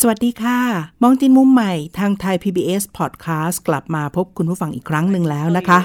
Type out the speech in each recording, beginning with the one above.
สวัสดีค่ะ มองจินมุมใหม่ทางไทย PBS Podcast กลับมาพบคุณผู้ฟังอีกครั้งหนึ่งแล้วนะคะ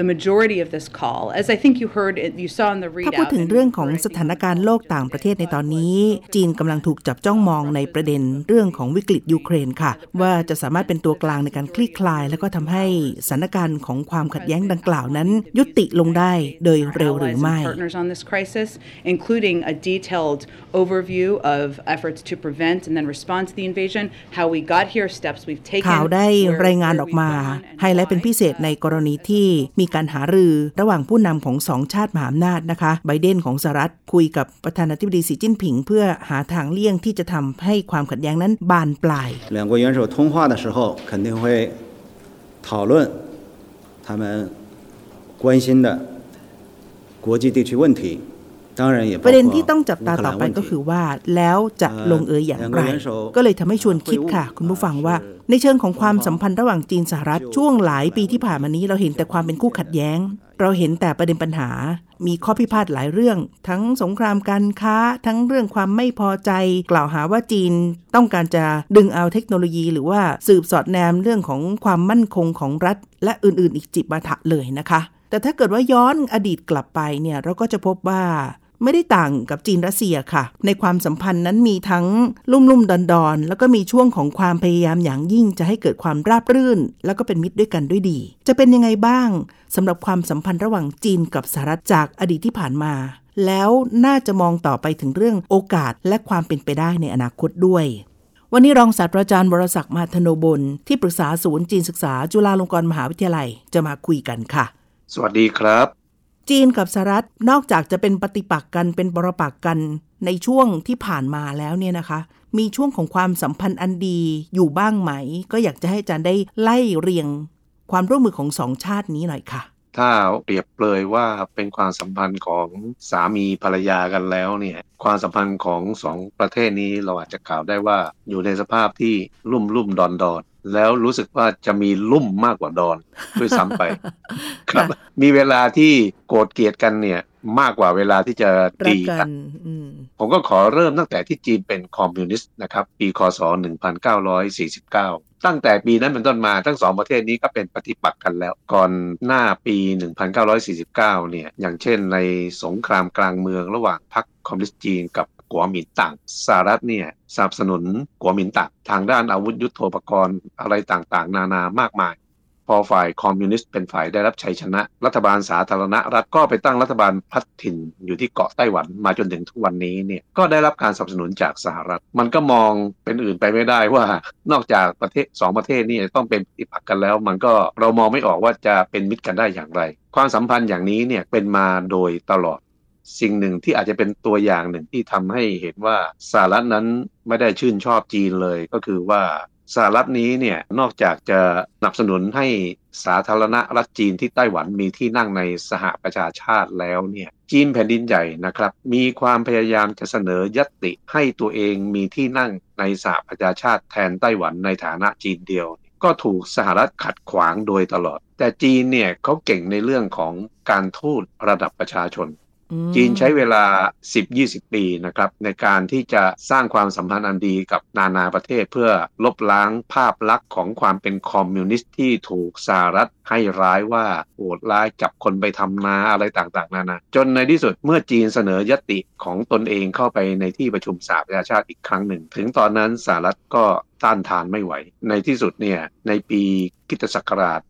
the majority of this call, as I think you heard, it, you saw in the ถ้าพูด readout. ถึง and เรื่องของ where I ส think ถานการณ์โลกต่างประเทศในตอนนี้ จีนกำลังถูกจับจ้องมองในประเด็นเรื่องของวิกฤตยูเครนค่ะ ว่าจะสามารถเป็นตัวกลางในการคลี่คลาย แล้วก็ทำให้สถานการณ์ของความขัดแย้งดังกล่าวนั้น ยุติลงได้โดยเร็วหรือ allies ไม่ and partners on this crisis, including a detailed overview of efforts to prevent and then respond to the invasion, how we got here, steps we've taken. ข่าวได้ where- รายงาน where ออก we've มา gone and ไฮไลท์เป็น why. พิเศษในกรณีที่มีการหารือระหว่างผู้นำของสองชาติมหาอำนาจนะคะ ไบเดนของสหรัฐคุยกับประธานาธิบดีสีจิ้นผิง เพื่อหาทางเลี่ยงที่จะทำให้ความขัดแย้งนั้นบานปลาย 两国元首通话的时候，肯定会讨论他们关心的国际地区问题，当然也包 ประเด็นที่ต้องจับตาต่อไปก็คือว่าแล้วจะลงเอยอย่างไร ก็เลยทำให้ชวนคิดค่ะ คุณผู้ฟังว่า ในเชิงของความสัมพันธ์ระหว่างจีนสหรัฐช่วงหลายปีที่ผ่านมานี้เราเห็นแต่ความเป็นคู่ขัดแย้ง เราเห็นแต่ประเด็นปัญหา มีข้อพิพาทหลายเรื่อง ทั้งสงครามการค้า ทั้งเรื่องความไม่พอใจ กล่าวหาว่าจีนต้องการจะดึงเอาเทคโนโลยี หรือว่าสืบสอดแนมเรื่องของความมั่นคงของรัฐ และอื่น ๆ อีกจิบมาถะเลยนะคะแต่ถ้าเกิดว่าย้อนอดีตกลับไปเนี่ยเราก็จะพบว่า ไม่ได้ต่างกับจีนรัสเซียค่ะ ในความสัมพันธ์นั้นมีทั้งลุ่มลุ่มดอนดอนแล้วก็มีช่วงของความพยายามอย่างยิ่งจะให้เกิดความราบรื่น แล้วก็เป็นมิตรด้วยกันด้วยดี จะเป็นยังไงบ้างสำหรับความสัมพันธ์ระหว่างจีนกับสหรัฐจากอดีตที่ผ่านมา แล้วน่าจะมองต่อไปถึงเรื่องโอกาสและความเป็นไปได้ในอนาคตด้วยวันนี้รองศาสตราจารย์วรศักดิ์มาธโนบลที่ปรึกษาศูนย์จีนศึกษาจุฬาลงกรณ์มหาวิทยาลัยจะมาคุยกันค่ะ สวัสดีครับ จีนกับสหรัฐนอกจากจะเป็นปฏิปักษ์กันเป็นปรปักษ์กันในช่วงที่ผ่านมาแล้วเนี่ยนะคะ มีช่วงของความสัมพันธ์อันดีอยู่บ้างไหม ก็อยากจะให้อาจารย์ได้ไล่เรียงความร่วมมือของสองชาตินี้หน่อยค่ะ ถ้าเปรียบเปรยว่าเป็นความสัมพันธ์ของสามีภรรยากันแล้วเนี่ยความสัมพันธ์ของสองประเทศนี้เราอาจจะกล่าวได้ว่าอยู่ในสภาพที่ลุ่มลุ่มดอนดอนแล้วรู้สึกว่าจะมีลุ่มมากกว่าดอนด้วยซ้ำไป ครับ มีเวลาที่โกรธเกลียดกันเนี่ยมากกว่าเวลาที่จะรัดีกกักันนอืมผมก็ขอเริ่มตั้งแต่ที่จีนเป็นคอมมิวนิสต์นะครับ ปีคศ 1949 ตั้งแต่ปีนั้นเป็นต้นมาทั้งสองประเทศนี้ก็เป็นปฏิปักษ์กันแล้ว ก่อนหน้าปี 1949 เนี่ย อย่างเช่นในสงครามกลางเมืองระหว่างพรรคคอมมิวนิสต์จีนกับกัวหมินตั๋งสหรัฐเนี่ยสนับสนุนกัวหมินตั๋งทางด้านอาวุธยุโทโธปกรณ์อะไรต่างๆ นานามากมายพ อฝ่ายคอมมิวนิสต์เป็นฝ่ายได้รับชัยชนะ รัฐบาลสาธารณรัฐก็ไปตั้งรัฐบาลพัฒถิ่นอยู่ที่เกาะไต้หวันมาจนถึงทุกวันนี้เนี่ยก็ได้รับการสนับสนุนจากสหรัฐ มันก็มองเป็นอื่นไปไม่ได้ว่า นอกจากประเทศสองประเทศนี่ต้องเป็นปฏิปักษ์กันแล้ว มันก็เรามองไม่ออกว่าจะเป็นมิตรกันได้อย่างไร ความสัมพันธ์อย่างนี้เนี่ยเป็นมาโดยตลอดสิ่งหนึ่งที่อาจจะเป็นตัวอย่างหนึ่งที่ทำให้เห็นว่าสหรัฐนั้นไม่ได้ชื่นชอบจีนเลยก็คือว่า สหรัฐนี้เนี่ยนอกจากจะสนับสนุนให้สาธารณรัฐจีนที่ไต้หวันมีที่นั่งในสหประชาชาติแล้วเนี่ยจีนแผ่นดินใหญ่นะครับมีความพยายามจะเสนอยัตติให้ตัวเองมีที่นั่งในสหประชาชาติแทนไต้หวันในฐานะจีนเดียว ก็ถูกสหรัฐขัดขวางโดยตลอด แต่จีนเนี่ยเขาเก่งในเรื่องของการทูตระดับประชาชน จีนใช้เวลา 10-20 ปีนะครับในการที่จะสร้างความสัมพันธ์อันดีกับนานาประเทศเพื่อลบล้างภาพลักษณ์ของความเป็นคอมมิวนิสต์ที่ถูกสหรัฐให้ร้ายว่าโหดร้ายจับคนไปทำนาอะไรต่างๆ นานา จนในที่สุดเมื่อจีนเสนอยติของตนเองเข้าไปในที่ประชุมสหประชาชาติอีกครั้งหนึ่ง ถึงตอนนั้นสหรัฐก็ ต้านทานไม่ไหว ในที่สุดเนี่ยในปีคริตศักราช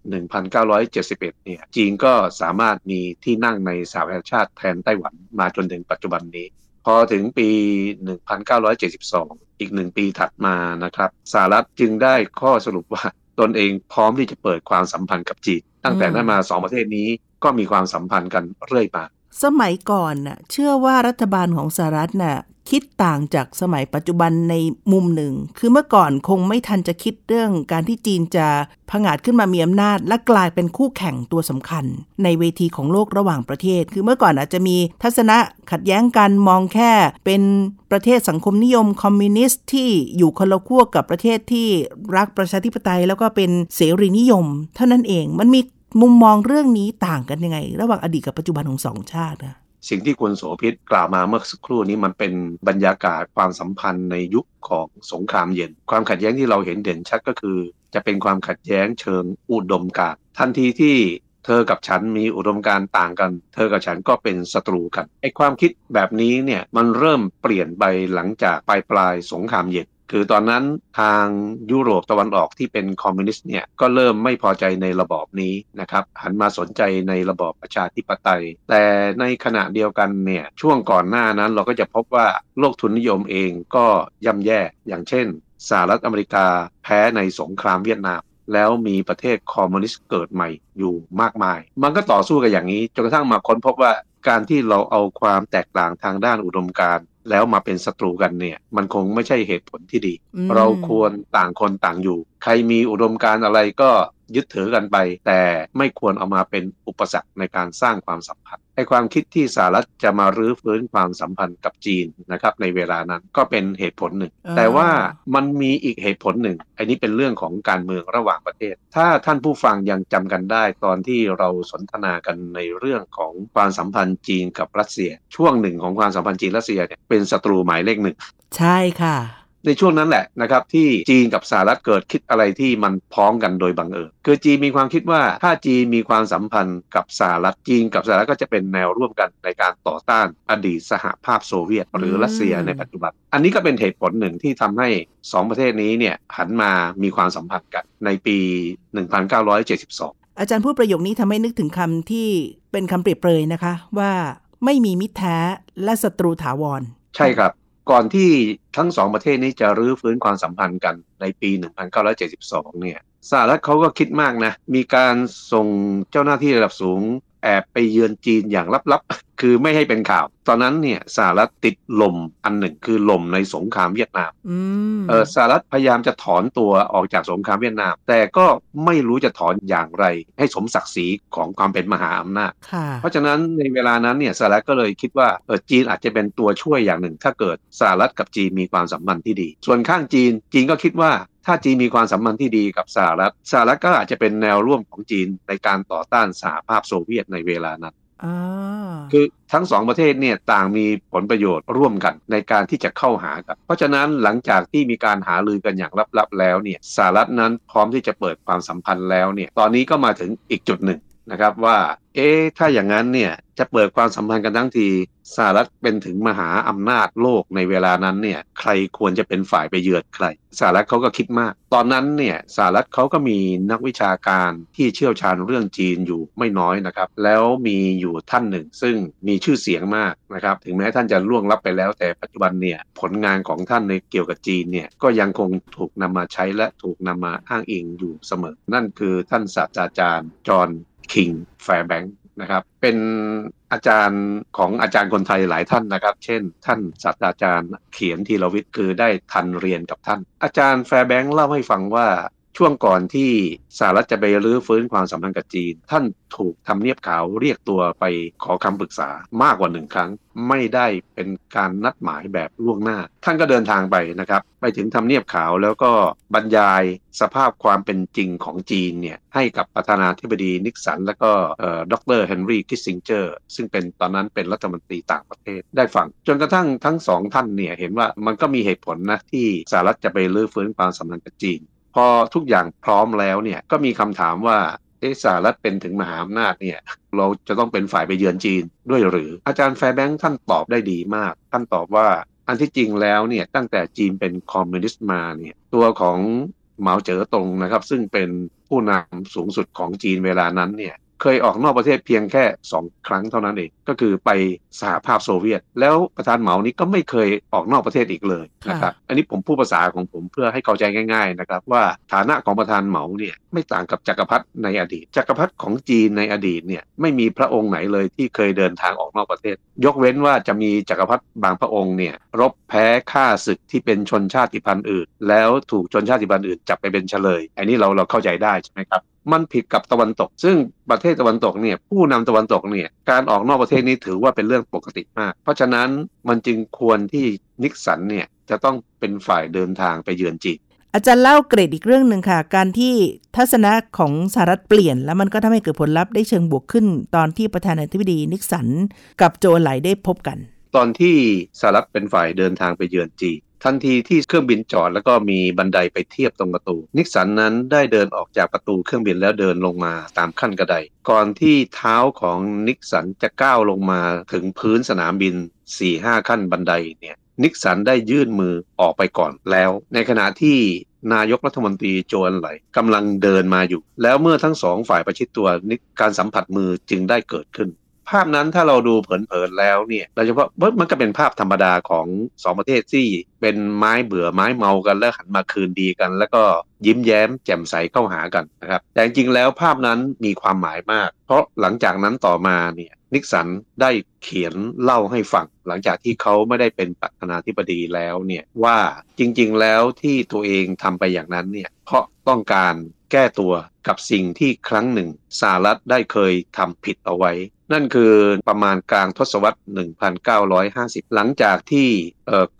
1971 เนี่ยจีนก็สามารถมีที่นั่งในสหประชาชาติแทนไต้หวันมาจนถึงปัจจุบันนี้ พอถึงปี 1972 อีกหนึ่งปีถัดมานะครับสหรัฐจึงได้ข้อสรุปว่าตนเองพร้อมที่จะเปิดความสัมพันธ์กับจีน ตั้งแต่นั้นมาสองประเทศนี้ก็มีความสัมพันธ์กันเรื่อยมา สมัยก่อนน่ะเชื่อว่ารัฐบาลของสหรัฐน่ะคิดต่างจากสมัยปัจจุบันในมุมหนึ่ง คือเมื่อก่อนคงไม่ทันจะคิดเรื่องการที่จีนจะผงาดขึ้นมามีอำนาจ และกลายเป็นคู่แข่งตัวสำคัญ ในเวทีของโลกระหว่างประเทศ คือเมื่อก่อนอาจจะมีทัศนะขัดแย้งกันมองแค่เป็นประเทศสังคมนิยมคอมมิวนิสต์ที่อยู่คนละขั้วกับประเทศที่รักประชาธิปไตย แล้วก็เป็นเสรีนิยม เท่านั้นเองมันมี มุมมองเรื่องนี้ต่างกันยังไง ระหว่างอดีตกับปัจจุบันของสองชาตินะสิ่งที่คุณโสภิตกล่าวมาเมื่อสักครู่นี้มันเป็นบรรยากาศความสัมพันธ์ในยุคของสงครามเย็น ความขัดแย้งที่เราเห็นเด่นชัดก็คือ จะเป็นความขัดแย้งเชิงอุดมการทันทีที่เธอกับฉันมีอุดมการต่างกัน เธอกับฉันก็เป็นศัตรูกันไอความคิดแบบนี้เนี่ยมันเริ่มเปลี่ยนไปหลังจากปลายปลายสงครามเย็น คือตอนนั้นทางยุโรปตะวันออกที่เป็นคอมมิวนิสต์เนี่ยก็เริ่มไม่พอใจในระบอบนี้นะครับหันมาสนใจในระบอบประชาธิปไตย แต่ในขณะเดียวกันเนี่ยช่วงก่อนหน้านั้นเราก็จะพบว่าโลกทุนนิยมเองก็ย่ำแย่อย่างเช่นสหรัฐอเมริกาแพ้ในสงครามเวียดนาม แล้วมีประเทศคอมมิวนิสต์เกิดใหม่อยู่มากมาย มันก็ต่อสู้กันอย่างนี้จนกระทั่งมาค้นพบว่าการที่เราเอาความแตกต่างทางด้านอุดมการณ์ แล้วมาเป็นศัตรูกันเนี่ย มันคงไม่ใช่เหตุผลที่ดี เราควรต่างคนต่างอยู่ ใครมีอุดมการอะไรก็ยึดถือกันไป แต่ไม่ควรเอามาเป็นอุปสรรคในการสร้างความสัมพันธ์ไอ ความคิดที่สหรัฐจะมารื้อฟื้นความสัมพันธ์กับจีนนะครับในเวลานั้นก็เป็นเหตุผลหนึ่ง แต่ว่ามันมีอีกเหตุผลหนึ่ง อันนี้เป็นเรื่องของการเมืองระหว่างประเทศ ถ้าท่านผู้ฟังยังจำกันได้ ตอนที่เราสนทนากันในเรื่องของความสัมพันธ์จีนกับรัสเซีย ช่วงหนึ่งของความสัมพันธ์จีนรัสเซียเนี่ยเป็นศัตรูหมายเลขหนึ่งใช่ค่ะ ในช่วงนั้นแหละนะครับที่จีนกับสหรัฐเกิดคิดอะไรที่มันพ้องกันโดยบังเอิญคือจีนมีความคิดว่าถ้าจีนมีความสัมพันธ์กับสหรัฐจีนกับสหรัฐก็จะเป็นแนวร่วมกันในการต่อต้านอดีตสหภาพโซเวียต หรือรัสเซียในปัจจุบัน อันนี้ก็เป็นเหตุผลหนึ่งที่ทำให้ 2 ประเทศนี้เนี่ยหันมามีความสัมพันธ์กันในปี 1972 อาจารย์พูดประโยคนี้ทำให้นึกถึงคำที่เป็นคำเปรียบเปรยนะคะว่าไม่มีมิตรแท้และศัตรูถาวร ใช่ครับ ก่อนที่ทั้งสองประเทศนี้จะรื้อฟื้นความสัมพันธ์กันในปี 1972 เนี่ยสหรัฐเขาก็คิดมากนะ มีการส่งเจ้าหน้าที่ระดับสูง แอบไปเยือนจีนอย่างลับๆ คือไม่ให้เป็นข่าว ตอนนั้นเนี่ยสหรัฐติดลมอันหนึ่งคือลมในสงครามเวียดนามเออสหรัฐพยายามจะถอนตัวออกจากสงครามเวียดนาม แต่ก็ไม่รู้จะถอนอย่างไร ให้สมศักดิ์ศรีของความเป็นมหาอำนาจ เพราะฉะนั้นในเวลานั้นเนี่ยสหรัฐก็เลยคิดว่าเออจีนอาจจะเป็นตัวช่วยอย่างหนึ่ง ถ้าเกิดสหรัฐกับจีนมีความสัมพันธ์ที่ดี ส่วนข้างจีนจีนก็คิดว่า ถ้าจีนมีความสัมพันธ์ที่ดีกับสหรัฐสหรัฐก็อาจจะเป็นแนวร่วมของจีนในการต่อต้านสหภาพโซเวียตในเวลานั้นคือทั้งสองประเทศเนี่ยต่างมีผลประโยชน์ร่วมกันในการที่จะเข้าหากัน เพราะฉะนั้นหลังจากที่มีการหาลือกันอย่างลับๆแล้วเนี่ยสหรัฐนั้นพร้อมที่จะเปิดความสัมพันธ์แล้วเนี่ยตอนนี้ก็มาถึงอีกจุดหนึ่งนะครับว่า เอ๊ะถ้าอย่างนั้นเนี่ยจะเปิดความสัมพันธ์กันทั้งทีสหรัฐเป็นถึงมหาอำนาจโลกในเวลานั้นเนี่ยใครควรจะเป็นฝ่ายไปเยือนใครสหรัฐเขาก็คิดมาก ตอนนั้นเนี่ยสหรัฐเขาก็มีนักวิชาการที่เชี่ยวชาญเรื่องจีนอยู่ไม่น้อยนะครับ แล้วมีอยู่ท่านหนึ่ง ซึ่งมีชื่อเสียงมากนะครับ ถึงแม้ท่านจะล่วงลับไปแล้ว แต่ปัจจุบันเนี่ยผลงานของท่านในเกี่ยวกับจีนเนี่ยก็ยังคงถูกนำมาใช้และถูกนำมาอ้างอิงอยู่เสมอ นั่นคือท่านศาสตราจารย์จอห์น คิงแฟร์แบงค์นะครับเป็นอาจารย์ของอาจารย์คนไทยหลายท่านนะครับ เช่น ท่านศาสตราจารย์เขียน ธีระวิทย์คือได้ทันเรียนกับท่าน อาจารย์แฟร์แบงค์เล่าให้ฟังว่า ช่วงก่อนที่สหรัฐจะไปรื้อฟื้นความสัมพันธ์กับจีน ท่านถูกทำเนียบขาวเรียกตัวไปขอคำปรึกษามากกว่าหนึ่งครั้ง ไม่ได้เป็นการนัดหมายแบบล่วงหน้า ท่านก็เดินทางไปนะครับ ไปถึงทำเนียบขาวแล้วก็บรรยายสภาพความเป็นจริงของจีนเนี่ยให้กับประธานาธิบดีนิกสัน และก็ดรเฮนรี่คิสซิงเจอร์ซึ่งเป็นตอนนั้นเป็นรัฐมนตรีต่างประเทศได้ฟัง จนกระทั่งทั้งสองท่านเนี่ยเห็นว่ามันก็มีเหตุผลนะที่สหรัฐจะไปรื้อฟื้นความสัมพันธ์กับจีน พอทุกอย่างพร้อมแล้วเนี่ยก็มีคำถามว่าเอสหรัฐเป็นถึงมหาอำนาจเนี่ยเราจะต้องเป็นฝ่ายไปเยือนจีนด้วยหรือ อาจารย์แฟร์แบงค์ท่านตอบได้ดีมาก ท่านตอบว่าอันที่จริงแล้วเนี่ยตั้งแต่จีนเป็นคอมมิวนิสต์มาเนี่ยตัวของเหมาเจ๋อตงนะครับ ซึ่งเป็นผู้นำสูงสุดของจีนเวลานั้นเนี่ย เคยออกนอกประเทศเพียงแค่ 2 ครั้งเท่านั้นเอง ก็คือไปสหภาพโซเวียต แล้วประธานเหมานี้ก็ไม่เคยออกนอกประเทศอีกเลยนะครับอันนี้ผมพูดภาษาของผมเพื่อให้เข้าใจง่าย ๆนะครับ ว่าฐานะของประธานเหมาเนี่ยไม่ต่างกับจักรพรรดิในอดีต จักรพรรดิของจีนในอดีตเนี่ยไม่มีพระองค์ไหนเลยที่เคยเดินทางออกนอกประเทศ ยกเว้นว่าจะมีจักรพรรดิบางพระองค์เนี่ยรบแพ้ฆ่าศึกที่เป็นชนชาติพันธุ์อื่น แล้วถูกชนชาติพันธุ์อื่นจับไปเป็นเฉลย อันนี้เราเราเข้าใจได้ใช่ไหมครับมันผิดกับตะวันตก ซึ่งประเทศตะวันตกเนี่ยผู้นำตะวันตกเนี่ยการออกนอกประเทศนี้ถือว่าเป็นเรื่องปกติมาก เพราะฉะนั้นมันจึงควรที่นิกสันเนี่ยจะต้องเป็นฝ่ายเดินทางไปเยือนจีน อาจารย์เล่าเกรดอีกเรื่องหนึ่งค่ะ การที่ทัศนะของสหรัฐเปลี่ยน แล้วมันก็ทำให้เกิดผลลัพธ์ได้เชิงบวกขึ้น ตอนที่ประธานาธิบดีนิกสันกับโจไหลได้พบกัน ตอนที่สหรัฐเป็นฝ่ายเดินทางไปเยือนจีทันทีที่เครื่องบินจอดแล้วก็มีบันไดไปเทียบตรงประตู นิกสันนั้นได้เดินออกจากประตูเครื่องบินแล้วเดินลงมาตามขั้นกระได ก่อนที่เท้าของนิกสันจะก้าวลงมาถึงพื้นสนามบิน4-5ขั้นบันไดเนี่ย นิกสันได้ยื่นมือออกไปก่อนแล้ว ในขณะที่นายกรัฐมนตรีโจนไหลกำลังเดินมาอยู่ แล้วเมื่อทั้งสองฝ่ายประชิดตัวนิการสัมผัสมือจึงได้เกิดขึ้น ภาพนั้นถ้าเราดูเผินๆแล้วเนี่ยโดยเฉพาะมันก็เป็นภาพธรรมดาของสองประเทศที่เป็นไม้เบื่อไม้เมากันแล้วหันมาคืนดีกัน แล้วก็ยิ้มแย้มแจ่มใสเข้าหากันนะครับแต่จริงๆแล้วภาพนั้นมีความหมายมาก เพราะหลังจากนั้นต่อมาเนี่ย นิกสันได้เขียนเล่าให้ฟังหลังจากที่เขาไม่ได้เป็นประธานาธิบดีแล้วเนี่ยว่าจริงๆแล้วที่ตัวเองทำไปอย่างนั้นเนี่ยเพราะต้องการแก้ตัวกับสิ่งที่ครั้งหนึ่งสหรัฐได้เคยทำผิดเอาไว้ นั่นคือประมาณกลางทศวรรษ 1950 หลังจากที่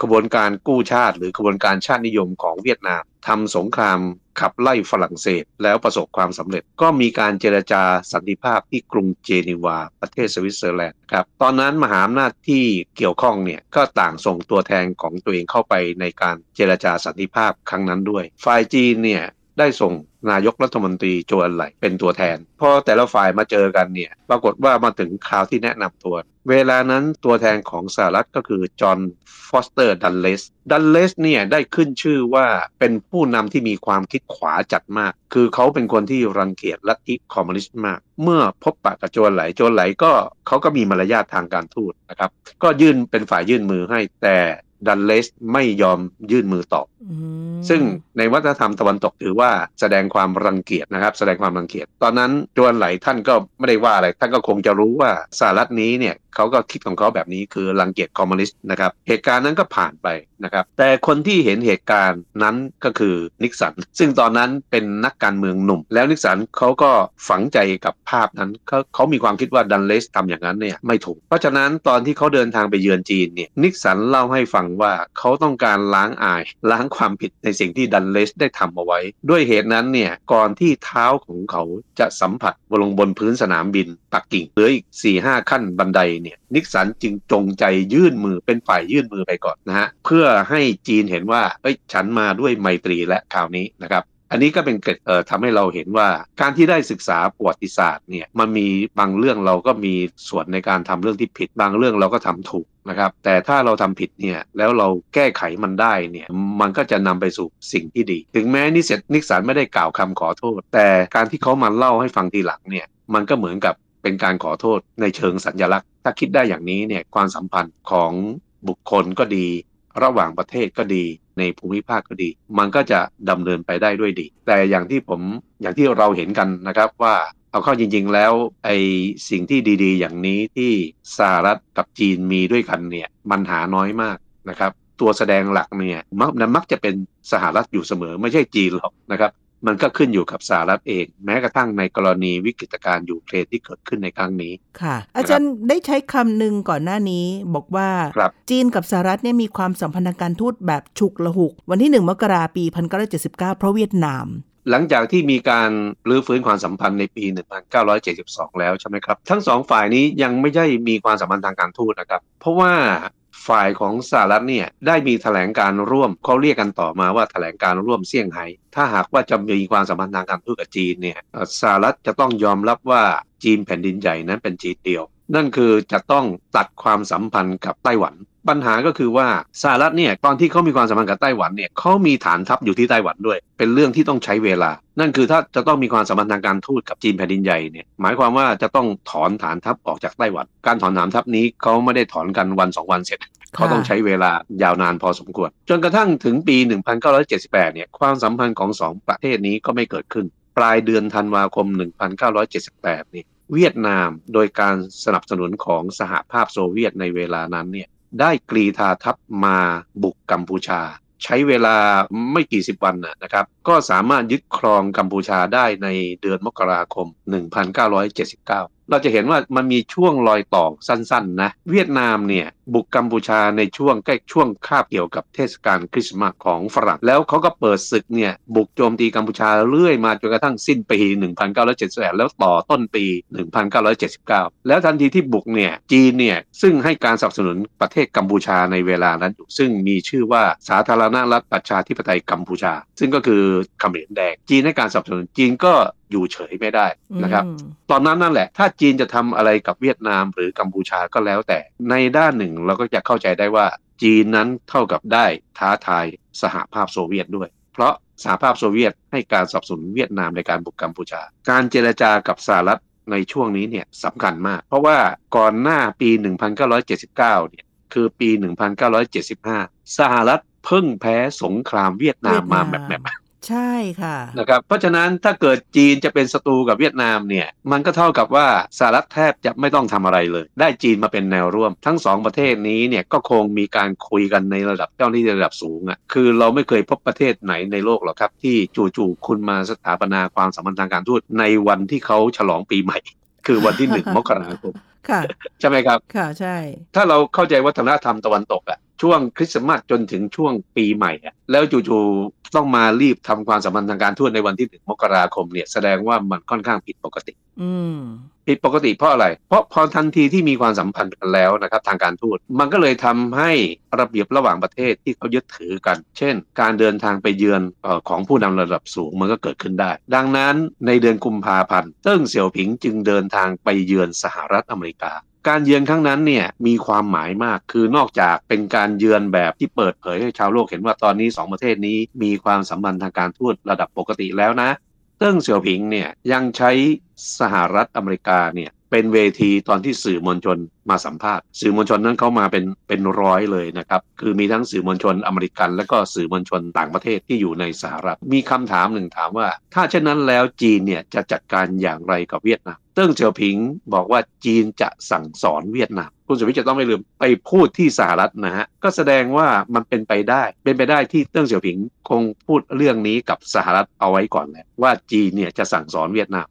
กระบวนการกู้ชาติ หรือกระบวนการชาตินิยมของเวียดนาม ทำสงครามขับไล่ฝรั่งเศสแล้วประสบความสำเร็จ ก็มีการเจรจาสันติภาพที่กรุงเจนีวา ประเทศสวิตเซอร์แลนด์ครับตอนนั้นมหาอำนาจที่เกี่ยวข้องเนี่ยก็ต่างส่งตัวแทนของตัวเองเข้าไปในการเจรจาสันติภาพครั้งนั้นด้วย ฝ่ายจีนเนี่ย ได้ส่งนายกรัฐมนตรีโจวเอินไหลเป็นตัวแทน พอแต่ละฝ่ายมาเจอกันเนี่ยปรากฏว่ามาถึงคราวที่แนะนำตัว เวลานั้นตัวแทนของสหรัฐก็คือจอห์นฟอสเตอร์ดันเลสดันเลสเนี่ยได้ขึ้นชื่อว่าเป็นผู้นำที่มีความคิดขวาจัดมาก คือเขาเป็นคนที่รังเกียจลัทธิคอมมิวนิสต์มาก เมื่อพบปะกับโจวเอินไหลโจวเอินไหลก็เขาก็มีมารยาททางการทูตนะครับก็ยื่นเป็นฝ่ายยื่นมือให้แต่ ดันเลสไม่ยอมยื่นมือตอบซึ่งในวัฒนธรรมตะวันตกถือว่าแสดงความรังเกียจนะครับ แสดงความรังเกียจตอนนั้นจวนไหลท่านก็ไม่ได้ว่าอะไร ท่านก็คงจะรู้ว่าสหรัฐนี้เนี่ยเขาก็คิดของเขาแบบนี้คือรังเกียจคอมมิวนิสต์นะครับเหตุการณ์นั้นก็ผ่านไปนะครับแต่คนที่เห็นเหตุการณ์นั้นก็คือนิกสัน ซึ่งตอนนั้นเป็นนักการเมืองหนุ่ม แล้วนิกสันเขาก็ฝังใจกับภาพนั้นเขาเขามีความคิดว่าดันเลสทำอย่างนั้นเนี่ยไม่ถูก เพราะฉะนั้นตอนที่เขาเดินทางไปเยือนจีนเนี่ยนิกสันเล่าให้ฟังว่าเขาต้องการล้างอาย ล้างความผิดในสิ่งที่ดันเลสได้ทำเอาไว้ ด้วยเหตุนั้นเนี่ยก่อนที่เท้าของเขาจะสัมผัสบนบนพื้นสนามบินปักกิ่งเหลืออีก4ี่ห้าขั้นบันไดเนี่ยนิกสันจึงจงใจยื่นมือเป็นฝ่ายยื่นมือไปก่อนนะฮะเพื่อให้จีนเห็นว่าเอ้ยฉันมาด้วยไมตรีและคราวนี้นะครับอันนี้ก็เป็นเกิดเอ่อทำให้เราเห็นว่าการที่ได้ศึกษาประวัติศาสตร์เนี่ยมันมีบางเรื่องเราก็มีส่วนในการทำเรื่องที่ผิด บางเรื่องเราก็ทำถูก นะครับแต่ถ้าเราทำผิดเนี่ยแล้วเราแก้ไขมันได้เนี่ยมันก็จะนำไปสู่สิ่งที่ดี ถึงแม้นิสนิสันไม่ได้กล่าวคำขอโทษ แต่การที่เขามาเล่าให้ฟังทีหลังเนี่ยมันก็เหมือนกับเป็นการขอโทษในเชิงสัญลักษณ์ ถ้าคิดได้อย่างนี้เนี่ยความสัมพันธ์ของบุคคลก็ดี ระหว่างประเทศก็ดี ในภูมิภาคก็ดี มันก็จะดำเนินไปได้ด้วยดี แต่อย่างที่ผมอย่างที่เราเห็นกันนะครับว่า เอาเข้าจริงๆแล้วไอสิ่งที่ดีๆ อย่างนี้ที่สหรัฐกับจีนมีด้วยกันเนี่ยมันหาน้อยมากนะครับตัวแสดงหลักเนี่ยมักมักจะเป็นสหรัฐอยู่เสมอไม่ใช่จีนหรอกนะครับมันก็ขึ้นอยู่กับสหรัฐเอง แม้กระทั่งในกรณีวิกฤตการณ์ยูเครนที่เกิดขึ้นในครั้งนี้ค่ะ อาจารย์ได้ใช้คำหนึ่งก่อนหน้านี้ บอกว่าจีนกับสหรัฐเนี่ยมีความสัมพันธ์ทางการทูตแบบฉุกละหุก วันที่ 1 มกราปี 1979 เพราะเวียดนาม หลังจากที่มีการรื้อฟื้นความสัมพันธ์ในปี 1972 แล้วใช่ไหมครับ ทั้งสองฝ่ายนี้ยังไม่ใช่มีความสัมพันธ์ทางการทูตนะครับ เพราะว่าฝ่ายของสหรัฐเนี่ยได้มีแถลงการร่วมเขาเรียกกันต่อมาว่าแถลงการร่วมเซี่ยงไฮ้ถ้าหากว่าจะมีความสัมพันธ์ทางการทูตกับจีนเนี่ยสหรัฐจะต้องยอมรับว่าจีนแผ่นดินใหญ่นั้นเป็นจีนเดียว นั่นคือจะต้องตัดความสัมพันธ์กับไต้หวัน ปัญหาก็คือว่าสหรัฐเนี่ยตอนที่เขามีความสัมพันธ์กับไต้หวันเนี่ยเขามีฐานทัพอยู่ที่ไต้หวันด้วย เป็นเรื่องที่ต้องใช้เวลา นั่นคือถ้าจะต้องมีความสัมพันธ์ทางการทูตกับจีนแผ่นดินใหญ่เนี่ยหมายความว่าจะต้องถอนฐานทัพออกจากไต้หวัน การถอนฐานทัพนี้เขาไม่ได้ถอนกันวันสองวันเสร็จเขาต้องใช้เวลายาวนานพอสมควร จนกระทั่งถึงปี 1978 เนี่ยความสัมพันธ์ของสองประเทศนี้ก็ไม่เกิดขึ้น ปลายเดือนธันวาคม 1978 นี่เวียดนามโดยการสนับสนุนของสหภาพโซเวียตในเวลานั้นเนี่ย ได้กรีธาทัพมาบุกกัมพูชา ใช้เวลาไม่กี่สิบวันนะครับ ก็สามารถยึดครองกัมพูชาได้ในเดือนมกราคม 1979 เราจะเห็นว่ามันมีช่วงรอยต่อสั้นๆนะเวียดนามเนี่ยบุกกัมพูชาในช่วงใกล้ช่วงคาบเกี่ยวกับเทศกาลคริสต์มาสของฝรั่ง แล้วเขาก็เปิดศึกเนี่ยบุกโจมตีกัมพูชาเรื่อยมาจนกระทั่งสิ้นปี 1978 แล้วต่อต้นปี 1979 แล้วทันทีที่บุกเนี่ยจีนเนี่ยซึ่งให้การสนับสนุนประเทศกัมพูชาในเวลานั้นอยู่ซึ่งมีชื่อว่าสาธารณรัฐประชาธิปไตยกัมพูชา ซึ่งก็คือเขมรแดงจีนให้การสนับสนุนจีนก็ อยู่เฉยไม่ได้นะครับ ตอนนั้นนั่นแหละ ถ้าจีนจะทำอะไรกับเวียดนามหรือกัมพูชาก็แล้วแต่ ในด้านหนึ่งเราก็จะเข้าใจได้ว่า จีนนั้นเท่ากับได้ท้าทายสหภาพโซเวียตด้วย เพราะสหภาพโซเวียตให้การสนับสนุนเวียดนามในการบุกกัมพูชา การเจรจากับสหรัฐในช่วงนี้เนี่ยสำคัญมาก เพราะว่าก่อนหน้าปี 1979 เนี่ยคือปี 1975 สหรัฐเพิ่งแพ้สงครามเวียดนามมาแบบแบบ ใช่ค่ะนะครับเพราะฉะนั้นถ้าเกิดจีนจะเป็นศัตรูกับเวียดนามเนี่ยมันก็เท่ากับว่าสหรัฐแทบจะไม่ต้องทำอะไรเลย ได้จีนมาเป็นแนวร่วม ทั้งสองประเทศนี้เนี่ยก็คงมีการคุยกันในระดับเจ้าหน้าที่ระดับสูงอะ่ะคือเราไม่เคยพบประเทศไหนในโลกหรอกครับ ที่จู่ๆคุณมาสถาปนาความสัมพันธ์ทางการทูตในวันที่เขาฉลองปีใหม่ คือวันที่หนึ่งมกราคมค่ะใช่ไหมครับค่ะใช่ ถ้าเราเข้าใจวัฒนธรรมตะวันตกอะ ช่วงคริสต์มาสจนถึงช่วงปีใหม่อะแล้วจู่ๆต้องมารีบทำความสัมพันธ์ทางการทูตในวันที่หนึ่งมกราคมเนี่ยแสดงว่ามันค่อนข้างผิดปกติอืผิดปกติเพราะอะไร เพราะพอทันทีที่มีความสัมพันธ์กันแล้วนะครับทางการทูตมันก็เลยทำให้ระเบียบระหว่างประเทศที่เขายึดถือกัน เช่น การเดินทางไปเยือนของผู้นำระดับสูงมันก็เกิดขึ้นได้ ดังนั้นในเดือนกุมภาพันธ์เติ้งเสี่ยวผิงจึงเดินทางไปเยือนสหรัฐอเมริกา การเยือนครั้งนั้นเนี่ยมีความหมายมาก คือนอกจากเป็นการเยือนแบบที่เปิดเผยให้ชาวโลกเห็นว่าตอนนี้ 2 ประเทศนี้มีความสัมพันธ์ทางการทูตระดับปกติแล้วนะเติ้งเสี่ยวผิงเนี่ยยังใช้สหรัฐอเมริกาเนี่ยเป็นเวทีตอนที่สื่อมวลชนมาสัมภาษณ์ สื่อมวลชนนั้นเขามาเป็นเป็นร้อยเลยนะครับคือมีทั้งสื่อมวลชนอเมริกัน และก็สื่อมวลชนต่างประเทศที่อยู่ในสหรัฐมีคำถามหนึ่งถามว่า ถ้าเช่นนั้นแล้วจีนเนี่ยจะจัดการอย่างไรกับเวียดนาม เติ้งเสี่ยวผิงบอกว่าจีนจะสั่งสอนเวียดนาม คุณสุวิทย์จะต้องไม่ลืมไปพูดที่สหรัฐนะฮะ ก็แสดงว่ามันเป็นไปได้ เป็นไปได้ที่เติ้งเสี่ยวผิงคงพูดเรื่องนี้กับสหรัฐเอาไว้ก่อนแล้วว่าจีนเนี่ยจะสั่งสอนเวียดนาม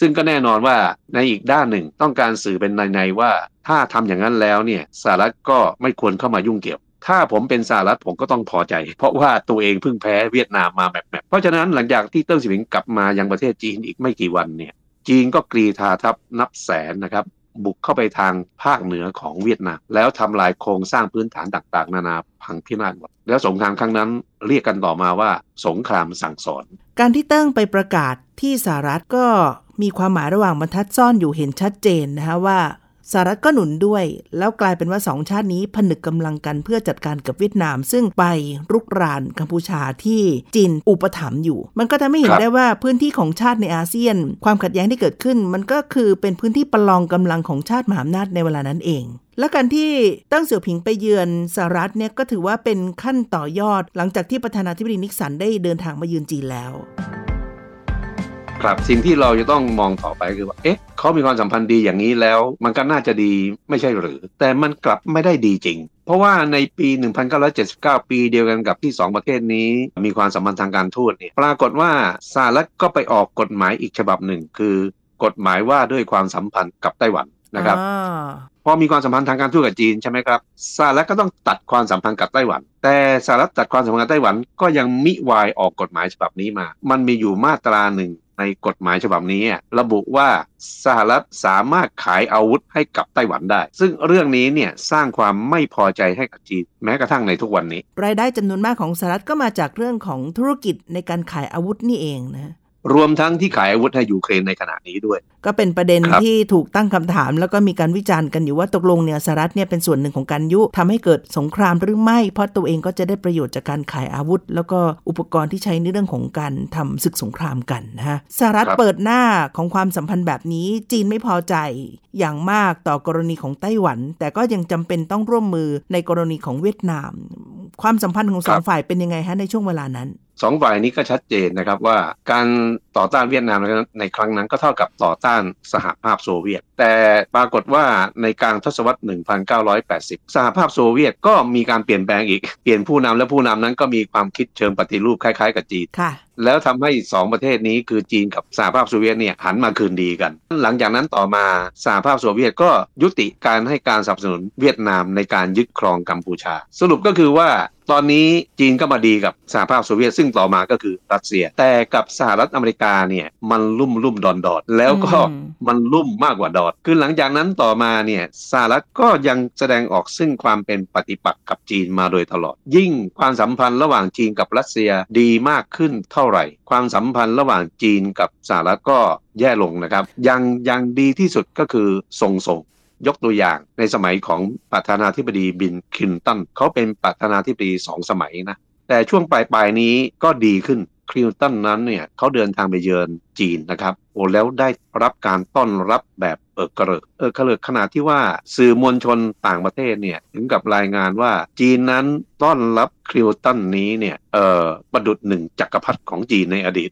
ซึ่งก็แน่นอนว่าในอีกด้านหนึ่งต้องการสื่อเป็นนัยๆว่า ถ้าทำอย่างนั้นแล้วเนี่ยสหรัฐก็ไม่ควรเข้ามายุ่งเกี่ยวถ้าผมเป็นสหรัฐผมก็ต้องพอใจ เพราะว่าตัวเองเพิ่งแพ้เวียดนามมาแบบแบบเพราะฉะนั้นหลังจากที่เติ้งเสี่ยวผิงกลับมายังประเทศจีนอีกไม่กี่วันเนี่ย จีนก็กรีธาทัพนับแสนนะครับบุกเข้าไปทางภาคเหนือของเวียดนาม แล้วทำลายโครงสร้างพื้นฐานต่างๆ นานาพังพินาศหมดแล้วสงครามครั้งนั้นเรียกกันต่อมาว่า สงครามสั่งสอน การที่เติ้งไปประกาศที่สหรัฐก็มีความหมายระหว่างบรรทัดซ่อนอยู่เห็นชัดเจนนะคะว่า สหรัฐก็หนุนด้วย แล้วกลายเป็นว่าสองชาตินี้ผนึกกำลังกันเพื่อจัดการกับเวียดนาม ซึ่งไปรุกรานกัมพูชาที่จีนอุปถัมภ์อยู่ มันก็ทำให้เห็นได้ว่าพื้นที่ของชาติในอาเซียน ความขัดแย้งที่เกิดขึ้น มันก็คือเป็นพื้นที่ประลองกำลังของชาติมหาอำนาจในเวลานั้นเองและการที่ตั้งเสี่ยวผิงไปเยือนสหรัฐเนี่ยก็ถือว่าเป็นขั้นต่อยอด หลังจากที่ประธานาธิบดีนิกสันได้เดินทางมาเยือนจีนแล้ว ครับสิ่งที่เราจะต้องมองต่อไปคือว่าเอ๊ะเขามีความสัมพันธ์ดีอย่างนี้แล้ว มันก็น่าจะดีไม่ใช่หรือ แต่มันกลับไม่ได้ดีจริง เพราะว่าในปี 1979 ปีเดียวกันกับที่ 2 ประเทศนี้ มีความสัมพันธ์ทางการทูตเนี่ยปรากฏว่าสหรัฐก็ไปออกกฎหมายอีกฉบับหนึ่ง คือกฎหมายว่าด้วยความสัมพันธ์กับไต้หวันนะครับพอมีความสัมพันธ์ทางการทูตกับจีนใช่ไหมครับสหรัฐก็ต้องตัดความสัมพันธ์กับไต้หวัน แต่สหรัฐตัดความสัมพันธ์กับไต้หวันก็ยังมิวายออกกฎหมายฉบับนี้มา มันมีอยู่มาตราหนึ่ง ในกฎหมายฉบับนี้ระบุว่าสหรัฐสามารถขายอาวุธให้กับไต้หวันได้ ซึ่งเรื่องนี้เนี่ยสร้างความไม่พอใจให้กับจีนแม้กระทั่งในทุกวันนี้ รายได้จำนวนมากของสหรัฐก็มาจากเรื่องของธุรกิจในการขายอาวุธนี่เองนะ รวมทั้งที่ขายอาวุธให้ยูเครนในขณะนี้ด้วย ก็เป็นประเด็นที่ถูกตั้งคำถาม แล้วก็มีการวิจารณ์กันอยู่ว่าตกลงเนี่ยสหรัฐเนี่ยเป็นส่วนหนึ่งของการยุทำให้เกิดสงครามหรือไม่ เพราะตัวเองก็จะได้ประโยชน์จากการขายอาวุธ แล้วก็อุปกรณ์ที่ใช้ในเรื่องของการทำศึกสงครามกันนะฮะสหรัฐเปิดหน้าของความสัมพันธ์แบบนี้จีนไม่พอใจอย่างมากต่อกรณีของไต้หวัน แต่ก็ยังจำเป็นต้องร่วมมือในกรณีของเวียดนาม ความสัมพันธ์ของสองฝ่ายเป็นยังไงฮะในช่วงเวลานั้น สองฝ่ายนี้ก็ชัดเจนนะครับว่าการต่อต้านเวียดนามในครั้งนั้นก็เท่ากับต่อต้านสหภาพโซเวียต แต่ปรากฏว่าในกลางทศวรรษ 1980 สหภาพโซเวียตก็มีการเปลี่ยนแปลงอีก เปลี่ยนผู้นำและผู้นำนั้นก็มีความคิดเชิงปฏิรูปคล้ายๆกับจีนค่ะแล้วทำให้ 2 ประเทศนี้คือจีนกับสหภาพโซเวียตเนี่ยหันมาคืนดีกัน หลังจากนั้นต่อมาสหภาพโซเวียตก็ยุติการให้การสนับสนุนเวียดนามในการยึดครองกัมพูชา สรุปก็คือว่า ตอนนี้จีนก็มาดีกับสหภาพโซเวียตซึ่งต่อมาก็คือรัสเซีย แต่กับสหรัฐอเมริกาเนี่ยมันลุ่มลุ่มดอนดอดแล้วก็อืมมันลุ่มมากกว่าดอดคือหลังจากนั้นต่อมาเนี่ยสหรัฐก็ยังแสดงออกซึ่งความเป็นปฏิปักษ์กับจีนมาโดยตลอด ยิ่งความสัมพันธ์ระหว่างจีนกับรัสเซียดีมากขึ้นเท่าไหร่ ความสัมพันธ์ระหว่างจีนกับสหรัฐก็แย่ลงนะครับ ยังยังดีที่สุดก็คือทรงส่ง ยกตัวอย่างในสมัยของประธานาธิบดีบินคลินตันเขาเป็นประธานาธิบดีสองสมัยนะ แต่ช่วงปลายปลายๆนี้ก็ดีขึ้นคลินตันนั้นเนี่ยเขาเดินทางไปเยือนจีนนะครับโอ้แล้วได้รับการต้อนรับแบบเออกระเริกเออกระเริกขนาดที่ว่าสื่อมวลชนต่างประเทศเนี่ยถึงกับรายงานว่าจีนนั้นต้อนรับคลินตันนี้เนี่ยเออประดุดหนึ่งจักรพรรดิของจีนในอดีต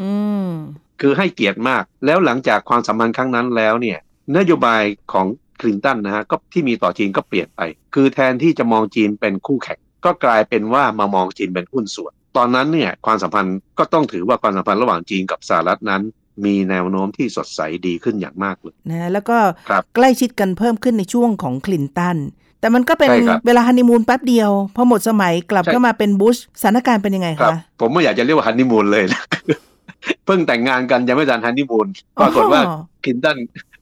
อืมคือให้เกียรติมาก แล้วหลังจากความสัมพันธ์ครั้งนั้นแล้วเนี่ย นโยบายของคลินตันนะฮะก็ที่มีต่อจีนก็เปลี่ยนไป คือแทนที่จะมองจีนเป็นคู่แข่งก็กลายเป็นว่ามามองจีนเป็นหุ้นส่วน ตอนนั้นเนี่ยความสัมพันธ์ก็ต้องถือว่าความสัมพันธ์ระหว่างจีนกับสหรัฐนั้น มีแนวโน้มที่สดใสดีขึ้นอย่างมากเลยนะแล้วก็ครับใกล้ชิดกันเพิ่มขึ้นในช่วงของคลินตันแต่มันก็เป็นใช่ครับเวลาฮันนีมูนแป๊บเดียว พอหมดสมัยกลับใช่ก็มาเป็นบุชสถานการณ์เป็นยังไงครับคะ ผมไม่อยากจะเรียกว่าฮันนีมูนเลยนะ เพิ่งแต่งงานกันยังไม่ทันฮันนีมูนปรากฏว่าอ๋อคลินตัน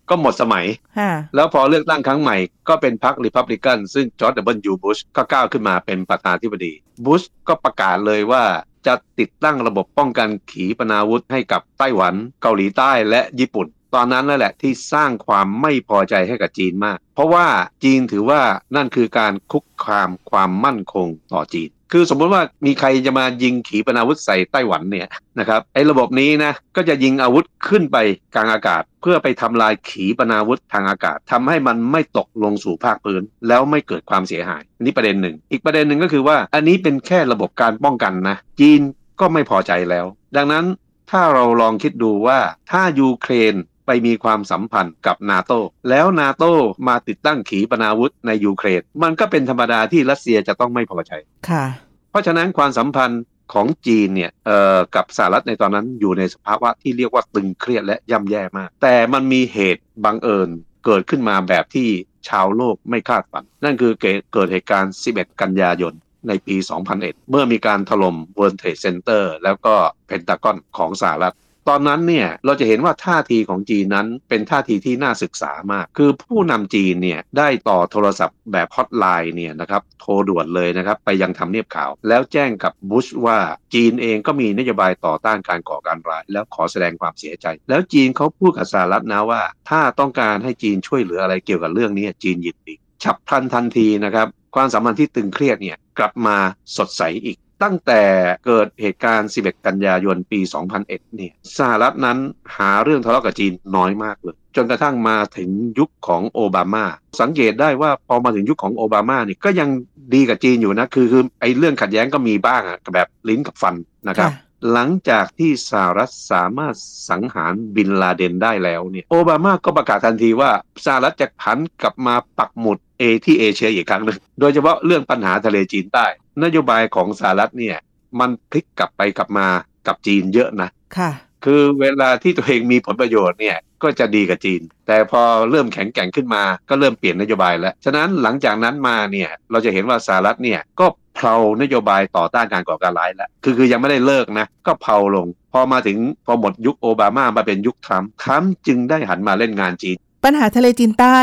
ก็หมดสมัยฮะแล้วพอเลือกตั้งครั้งใหม่ก็เป็นพรรคริพับลิกัน ซึ่งจอร์จดับเบิลยูบุชก็ก้าวขึ้นมาเป็นประธานาธิบดี บุชก็ประกาศเลยว่าจะติดตั้งระบบป้องกันขีปนาวุธให้กับไต้หวัน เกาหลีใต้และญี่ปุ่น ตอนนั้นนั่นแหละที่สร้างความไม่พอใจให้กับจีนมาก เพราะว่าจีนถือว่านั่นคือการคุกคามความมั่นคงต่อจีน คือสมมติว่ามีใครจะมายิงขีปนาวุธใส่ไต้หวันเนี่ยนะครับไอ้ระบบนี้นะก็จะยิงอาวุธขึ้นไปกลางอากาศ เพื่อไปทำลายขีปนาวุธทางอากาศทำให้มันไม่ตกลงสู่ภาคพื้น แล้วไม่เกิดความเสียหายอันนี้ประเด็นหนึ่ง อีกประเด็นหนึ่งก็คือว่าอันนี้เป็นแค่ระบบการป้องกันนะจีนก็ไม่พอใจแล้ว ดังนั้นถ้าเราลองคิดดูว่าถ้ายูเครน ไปมีความสัมพันธ์กับนาโตแล้วนาโตมาติดตั้งขีปนาวุธในยูเครนมันก็เป็นธรรมดาที่รัสเซียจะต้องไม่พอใจค่ะ เพราะฉะนั้นความสัมพันธ์ของจีนเนี่ยเอ่อกับสหรัฐในตอนนั้นอยู่ในสภาวะที่เรียกว่าตึงเครียดและย่ำแย่มาก แต่มันมีเหตุบังเอิญเกิดขึ้นมาแบบที่ชาวโลกไม่คาดฝัน นั่นคือเกิดเกิดเหตุการณ์ 11 กันยายนในปี 2001 เมื่อมีการถล่ม World Trade Center แล้วก็เพนตากอนของสหรัฐ ตอนนั้นเนี่ยเราจะเห็นว่าท่าทีของจีนนั้นเป็นท่าทีที่น่าศึกษามาก คือผู้นำจีนเนี่ยได้ต่อโทรศัพท์แบบฮอตไลน์เนี่ยนะครับโทรด่วนเลยนะครับไปยังทำเนียบขาว แล้วแจ้งกับบุชว่าจีนเองก็มีนโยบายต่อต้านการก่อการร้าย แล้วขอแสดงความเสียใจ แล้วจีนเขาพูดกับสหรัฐนะว่า ถ้าต้องการให้จีนช่วยเหลืออะไรเกี่ยวกับเรื่องนี้จีนยินดีฉับพลันทันทีนะครับความสัมพันธ์ที่ตึงเครียดเนี่ยกลับมาสดใสอีก ตั้งแต่เกิดเหตุการณ์ 11 กันยายนปี 2001 เนี่ยสหรัฐนั้นหาเรื่องทะเลาะกับจีนน้อยมากเลย จนกระทั่งมาถึงยุคของโอบามา สังเกตได้ว่าพอมาถึงยุคของโอบามาเนี่ยก็ยังดีกับจีนอยู่นะ คือคือไอ้เรื่องขัดแย้งก็มีบ้างอะแบบลิ้นกับฟันนะครับค่ะหลังจากที่สหรัฐสามารถสังหารบินลาเดนได้แล้วเนี่ยโอบามาก็ประกาศทันทีว่าสหรัฐจะหันกลับมาปักหมุดเอที่เอเชียอีกครั้งหนึ่งโดยเฉพาะเรื่องปัญหาทะเลจีนใต้ นโยบายของสหรัฐเนี่ย มันพลิกกลับไปกลับมากับจีนเยอะนะค่ะ คือเวลาที่ตัวเองมีผลประโยชน์เนี่ยก็จะดีกับจีน แต่พอเริ่มแข็งแกร่งขึ้นมา ก็เริ่มเปลี่ยนนโยบายแล้ว ฉะนั้นหลังจากนั้นมาเนี่ยเราจะเห็นว่าสหรัฐเนี่ยก็เพลานโยบายต่อต้านการก่อการร้ายแล้ว คือคือยังไม่ได้เลิกนะ ก็เพลาลง พอมาถึงพอหมดยุคโอบามามาเป็นยุคทรัมป์ทรัมป์จึงได้หันมาเล่นงานจีน ปัญหาทะเลจีนใต้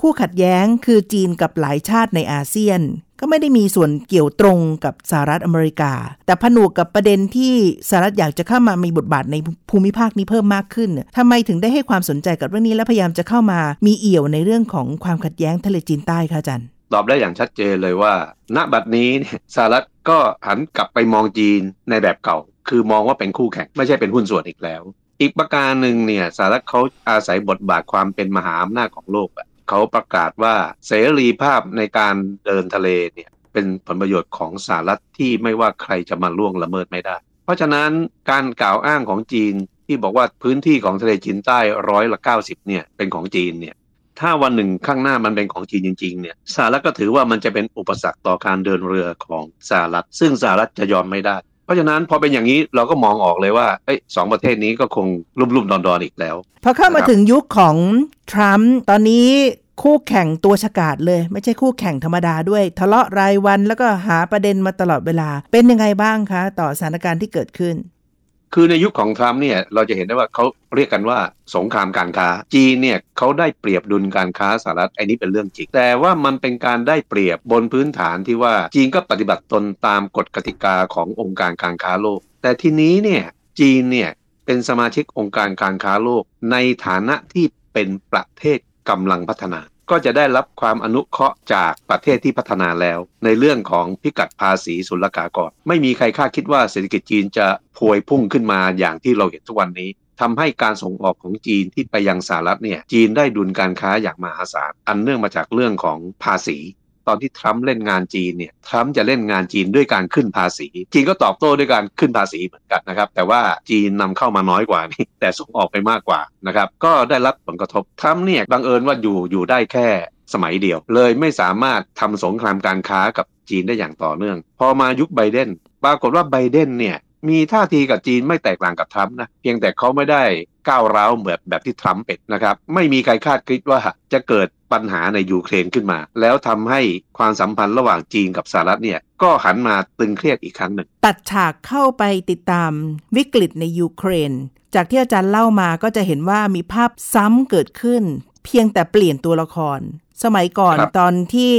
คู่ขัดแย้งคือจีนกับหลายชาติในอาเซียน ก็ไม่ได้มีส่วนเกี่ยวตรงกับสหรัฐอเมริกา แต่ผนวกกับประเด็นที่สหรัฐอยากจะเข้ามามีบทบาทในภูมิภาคนี้เพิ่มมากขึ้นทำไมถึงได้ให้ความสนใจกับเรื่องนี้และพยายามจะเข้ามามีเอี่ยวในเรื่องของความขัดแย้งทะเลจีนใต้คะอาจารย์ตอบได้อย่างชัดเจนเลยว่า ณบัดนี้เนี่ยสหรัฐก็หันกลับไปมองจีนในแบบเก่า คือมองว่าเป็นคู่แข่งไม่ใช่เป็นหุ้นส่วนอีกแล้ว อีกประการหนึ่งเนี่ยสหรัฐเขาอาศัยบทบาทความเป็นมหาอำนาจของโลกอะ เขาประกาศว่าเสรีภาพในการเดินทะเลเนี่ยเป็นผลประโยชน์ของสหรัฐที่ไม่ว่าใครจะมาล่วงละเมิดไม่ได้ เพราะฉะนั้นการกล่าวอ้างของจีนที่บอกว่าพื้นที่ของทะเลจีนใต้ร้อยละ90เนี่ยเป็นของจีนเนี่ยถ้าวันหนึ่งข้างหน้ามันเป็นของจีนจริงๆเนี่ยสหรัฐก็ถือว่ามันจะเป็นอุปสรรคต่อการเดินเรือของสหรัฐ ซึ่งสหรัฐจะยอมไม่ได้ เพราะฉะนั้นพอเป็นอย่างนี้เราก็มองออกเลยว่าอ้สองประเทศนี้ก็คงรุ่มๆดอนๆอีกแล้ว พอเข้ามาถึงยุคของทรัมป์ตอนนี้ คู่แข่งตัวฉกาดเลย ไม่ใช่คู่แข่งธรรมดาด้วย ทะเลาะรายวันแล้วก็หาประเด็นมาตลอดเวลา เป็นยังไงบ้างคะ ต่อสถานการณ์ที่เกิดขึ้น คือในยุคของทรัมป์เนี่ยเราจะเห็นได้ว่าเขาเรียกกันว่าสงครามการค้า จีนเนี่ยเขาได้เปรียบดุลการค้าสหรัฐไอ้นี้เป็นเรื่องจริง แต่ว่ามันเป็นการได้เปรียบบนพื้นฐานที่ว่าจีนก็ปฏิบัติตนตามกฎกติกาขององค์การการค้าโลก แต่ทีนี้เนี่ยจีนเนี่ยเป็นสมาชิกองค์การการค้าโลกในฐานะที่เป็นประเทศ กำลังพัฒนา ก็จะได้รับความอนุเคราะห์จากประเทศที่พัฒนาแล้ว ในเรื่องของพิกัดภาษีศุลกากรไม่มีใครคาดคิดว่าเศรษฐกิจจีนจะพวยพุ่งขึ้นมาอย่างที่เราเห็นทุกวันนี้ทำให้การส่งออกของจีนที่ไปยังสหรัฐเนี่ยจีนได้ดุลการค้าอย่างมหาศาลอันเนื่องมาจากเรื่องของภาษี ตอนที่ทรัมป์เล่นงานจีนเนี่ยทรัมป์จะเล่นงานจีนด้วยการขึ้นภาษี จีนก็ตอบโต้ด้วยการขึ้นภาษีเหมือนกันนะครับ แต่ว่าจีนนำเข้ามาน้อยกว่านี่แต่ส่งออกไปมากกว่านะครับ ก็ได้รับผลกระทบทรัมป์เนี่ยบังเอิญว่าอยู่อยู่ได้แค่สมัยเดียว เลยไม่สามารถทำสงครามการค้ากับจีนได้อย่างต่อเนื่อง พอมายุคไบเดนปรากฏว่าไบเดนเนี่ย มีท่าทีกับจีนไม่แตกต่างกับทรัมป์นะเพียงแต่เขาไม่ได้ก้าวร้าวเหมือนแบบที่ทรัมป์เป็นนะครับ ไม่มีใครคาดคิดว่าจะเกิดปัญหาในยูเครนขึ้นมา แล้วทำให้ความสัมพันธ์ระหว่างจีนกับสหรัฐเนี่ยก็หันมาตึงเครียดอีกครั้งหนึ่ง ตัดฉากเข้าไปติดตามวิกฤตในยูเครน จากที่อาจารย์เล่ามาก็จะเห็นว่ามีภาพซ้ำเกิดขึ้น เพียงแต่เปลี่ยนตัวละคร สมัยก่อนครับตอนที่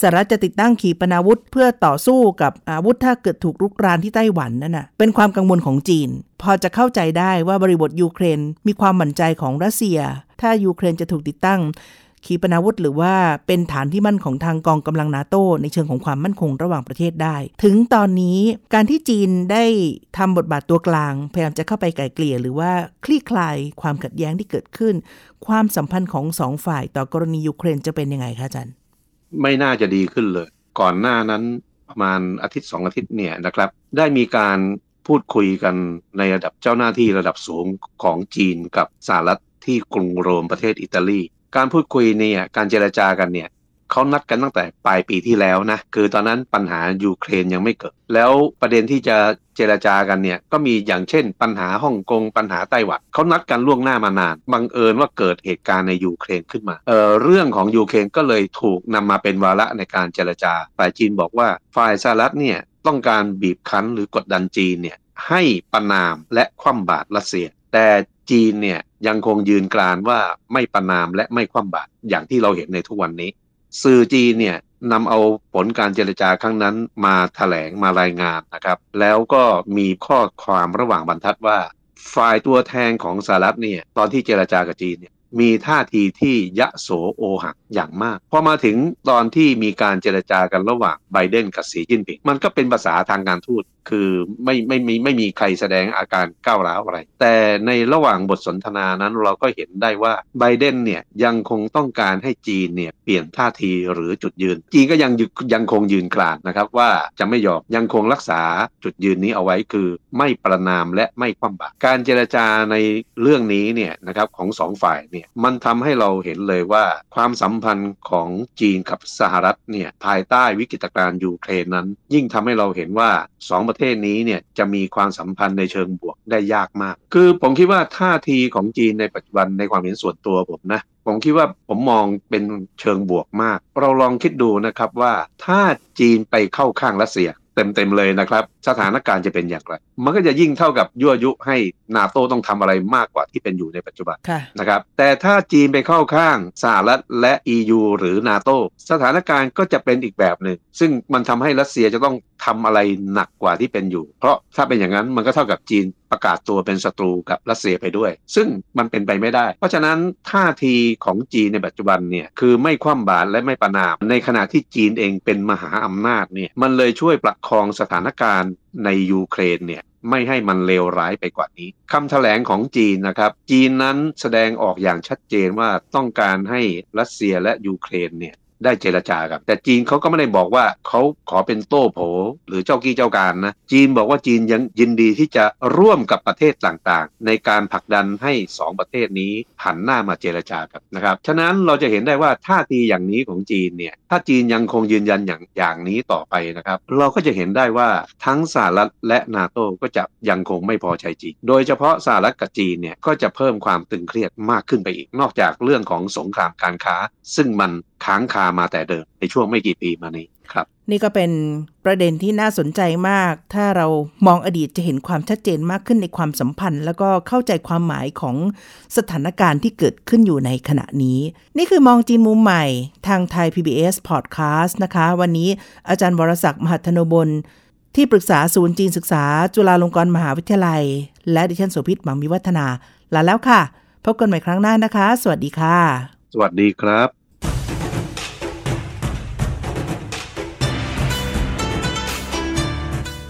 สหรัฐจะติดตั้งขีปนาวุธ เพื่อต่อสู้กับอาวุธถ้าเกิดถูกรุกรานที่ไต้หวันนั่นน่ะเป็นความกังวลของจีน พอจะเข้าใจได้ว่าบริบทยูเครนมีความหมั่นใจของรัสเซีย ถ้ายูเครนจะถูกติดตั้ง ขีปนาวุธหรือว่าเป็นฐานที่มั่นของทางกองกำลังนาโตในเชิงของความมั่นคงระหว่างประเทศได้ ถึงตอนนี้การที่จีนได้ทำบทบาทตัวกลาง พยายามจะเข้าไปไกล่เกลี่ยหรือว่าคลี่คลายความขัดแย้งที่เกิดขึ้น ความสัมพันธ์ของสองฝ่ายต่อกรณียูเครนจะเป็นยังไงคะอาจารย์ ไม่น่าจะดีขึ้นเลย ก่อนหน้านั้นประมาณอาทิตย์สองอาทิตย์เนี่ยนะครับ ได้มีการพูดคุยกันในระดับเจ้าหน้าที่ระดับสูงของจีนกับสหรัฐที่กรุงโรมประเทศอิตาลี การพูดคุยเนี่ยการเจรจากันเนี่ยเขานัดกันตั้งแต่ปลายปีที่แล้วนะคือตอนนั้นปัญหายูเครนยังไม่เกิด แล้วประเด็นที่จะเจรจากันเนี่ยก็มีอย่างเช่น ปัญหาฮ่องกงปัญหาไต้หวันเขานัดกันล่วงหน้ามานานบังเอิญว่าเกิดเหตุการณ์ในยูเครนขึ้นมาเอ่อเรื่องของยูเครนก็เลยถูกนำมาเป็นวาระในการเจรจาฝ่ายจีนบอกว่าฝ่ายสหรัฐเนี่ยต้องการบีบคั้นหรือกดดันจีนเนี่ยให้ประนามและคว่ำบาตรรัสเซีย แต่จีนเนี่ย ยังคงยืนกรานว่าไม่ประนามและไม่คว่ำบาตรอย่างที่เราเห็นในทุกวันนี้ สื่อจีนเนี่ยนำเอาผลการเจรจาครั้งนั้นมาถแถลงมารายงานนะครับ แล้วก็มีข้อความระหว่างบรรทัดว่า ฝ่ายตัวแทนของสหรัฐเนี่ยตอนที่เจรจากับจีนเนี่ยมีท่าทีที่ยะโสโอหักอย่างมากพอมาถึงตอนที่มีการเจรจากันระหว่างไบเดนกับสีจิ้นผิง มันก็เป็นภาษาทางการทูตคือไม่ไม่ไม่ไม่มีใครแสดงอาการก้าวร้าวอะไร แต่ในระหว่างบทสนทนานั้นเราก็เห็นได้ว่าไบเดนเนี่ยยังคงต้องการให้จีนเนี่ยเปลี่ยนท่าทีหรือจุดยืน จีนก็ยังยึยังคงยืนกรานนะครับว่าจะไม่ยอมยังคงรักษาจุดยืนนี้เอาไว้คือ ไม่ประนามและไม่คว่ำบาตรการเจรจาในเรื่องนี้เนี่ยนะครับของสองฝ่ายเนี่ยมันทำให้เราเห็นเลยว่าความสัมมพันธ์ของจีนกับสหรัฐเนี่ยภายใต้วิกฤตการณ์ยูเครนนั้น ยิ่งทำให้เราเห็นว่าสองประเทศนี้เนี่ยจะมีความสัมพันธ์ในเชิงบวกได้ยากมาก คือผมคิดว่าท่าทีของจีนในปัจจุบันในความเห็นส่วนตัวผมนะผมคิดว่าผมมองเป็นเชิงบวกมาก เราลองคิดดูนะครับว่าถ้าจีนไปเข้าข้างรัสเซีย เต็มๆเลยนะครับ สถานการณ์จะเป็นอย่างไร มันก็จะยิ่งเท่ากับยั่วยุให้นาโตต้องทำอะไรมากกว่าที่เป็นอยู่ในปัจจุบันค่ะนะครับ แต่ถ้าจีนไปเข้าข้างสหรัฐและ EU หรือนาโตสถานการณ์ก็จะเป็นอีกแบบหนึ่ง ซึ่งมันทำให้รัสเซียจะต้องทำอะไรหนักกว่าที่เป็นอยู่ เพราะถ้าเป็นอย่างนั้นมันก็เท่ากับจีนประกาศตัวเป็นศัตรูกับรัสเซียไปด้วย ซึ่งมันเป็นไปไม่ได้ เพราะฉะนั้นท่าทีของจีนในปัจจุบันเนี่ยคือไม่คว่ำบาตรและไม่ประนาม ในขณะที่จีนเองเป็นมหาอำนาจเนี่ยมันเลยช่วยประคองสถานการณ์ในยูเครนเนี่ยไม่ให้มันเลวร้ายไปกว่านี้คำแถลงของจีนนะครับ จีนนั้นแสดงออกอย่างชัดเจนว่าต้องการให้รัสเซียและยูเครนเนี่ย ได้เจรจากับ แต่จีนเขาก็ไม่ได้บอกว่าเขาขอเป็นโต้โผ หรือเจ้ากี้เจ้าการนะ จีนบอกว่าจีนยังยินดีที่จะร่วมกับประเทศต่างๆ ในการผลักดันให้ 2 ประเทศนี้หันหน้ามาเจรจากันนะครับฉะนั้นเราจะเห็นได้ว่าท่าทีอย่างนี้ของจีนเนี่ยถ้าจีนยังคงยืนยันอย่างอย่างนี้ต่อไปนะครับ เราก็จะเห็นได้ว่าทั้งสหรัฐและนาโต้ก็จะยังคงไม่พอใจจีน โดยเฉพาะสหรัฐกับจีนเนี่ยก็จะเพิ่มความตึงเครียดมากขึ้นไปอีก นอกจากเรื่องของสงครามการค้า ซึ่งมันค้างคามาแต่เดิมในช่วงไม่กี่ปีมานี้ครับ นี่ก็เป็นประเด็นที่น่าสนใจมาก ถ้าเรามองอดีตจะเห็นความชัดเจนมากขึ้นในความสัมพันธ์ แล้วก็เข้าใจความหมายของสถานการณ์ที่เกิดขึ้นอยู่ในขณะนี้ นี่คือมองจีนมุมใหม่ทางไทย PBS Podcast นะคะ วันนี้อาจารย์วรศักดิ์มหัทนบลที่ปรึกษาศูนย์จีนศึกษา จุฬาลงกรณ์มหาวิทยาลัย และดิฉันโสภิตหมังมิวัฒนาลาแล้วค่ะ พบกันใหม่ครั้งหน้านะคะ สวัสดีค่ะ สวัสดีครับ